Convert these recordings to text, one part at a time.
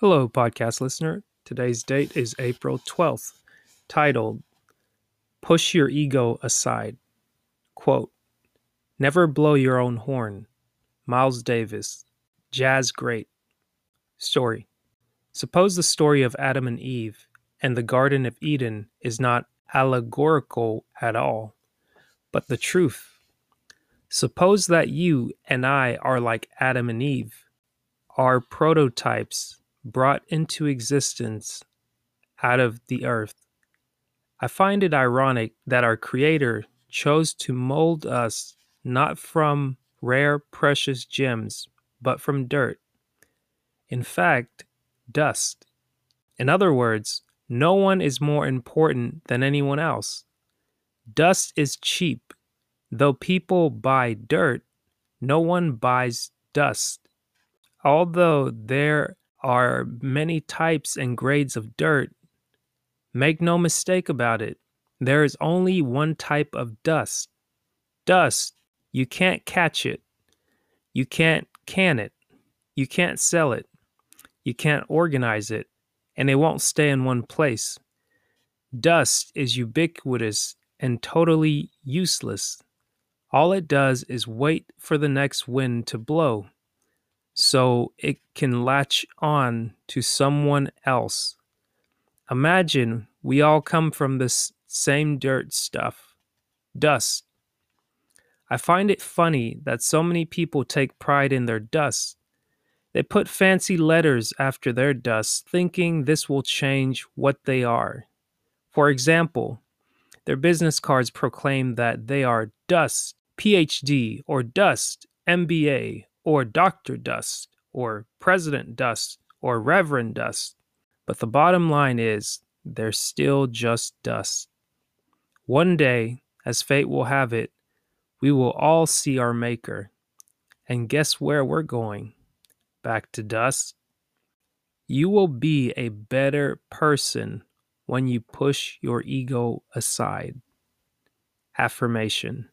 Hello, podcast listener. Today's date is April 12th, titled Push Your Ego Aside. Quote Never blow your own horn. Miles Davis, Jazz Great. Story Suppose the story of Adam and Eve and the Garden of Eden is not allegorical at all, but the truth. Suppose that you and I are like Adam and Eve, our prototypes brought into existence out of the earth. I find it ironic that our Creator chose to mold us not from rare, precious gems, but from dirt. In fact, dust. In other words, no one is more important than anyone else. Dust is cheap. Though people buy dirt, no one buys dust. Although there are many types and grades of dirt, make no mistake about it, there is only one type of dust. Dust, you can't catch it. You can't can it. You can't sell it. You can't organize it. And it won't stay in one place. Dust is ubiquitous and totally useless. All it does is wait for the next wind to blow so it can latch on to someone else. Imagine we all come from this same dirt stuff, dust. I find it funny that so many people take pride in their dust. They put fancy letters after their dust, thinking this will change what they are. For example, their business cards proclaim that they are Dust, PhD, or Dust, MBA, or Dr. Dust, or President Dust, or Reverend Dust. But the bottom line is, they're still just dust. One day, as fate will have it, we will all see our Maker. And guess where we're going? Back to dust. You will be a better person when you push your ego aside. Affirmation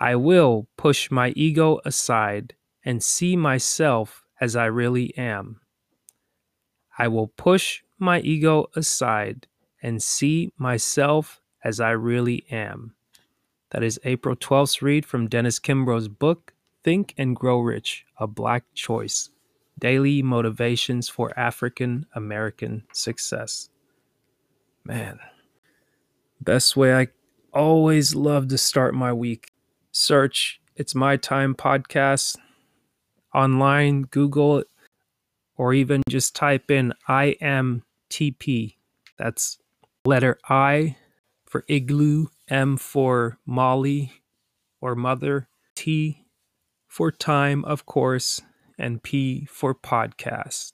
I will push my ego aside and see myself as I really am. I will push my ego aside and see myself as I really am. That is April 12th's read from Dennis Kimbro's book, Think and Grow Rich A Black Choice Daily Motivations for African American Success. Man, best way I always love to start my week. Search It's My Time podcast online, Google or even just type in I am TP. That's letter I for igloo, M for Molly or mother, T for time, of course, and P for podcast.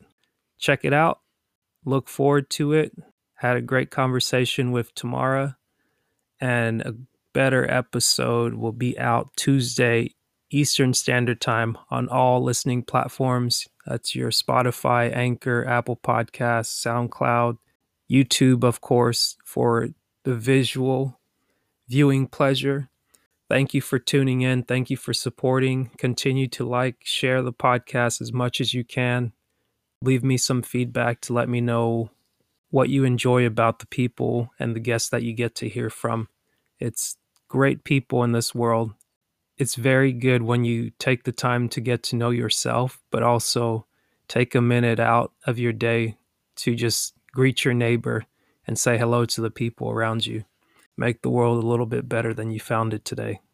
Check it out. Look forward to it. Had a great conversation with Tamara, and a better episode will be out Tuesday, Eastern Standard Time on all listening platforms. That's your Spotify, Anchor, Apple Podcasts, SoundCloud, YouTube, of course, for the visual viewing pleasure. Thank you for tuning in. Thank you for supporting. Continue to like, share the podcast as much as you can. Leave me some feedback to let me know what you enjoy about the people and the guests that you get to hear from. It's great people in this world. It's very good when you take the time to get to know yourself, but also take a minute out of your day to just greet your neighbor and say hello to the people around you. Make the world a little bit better than you found it today.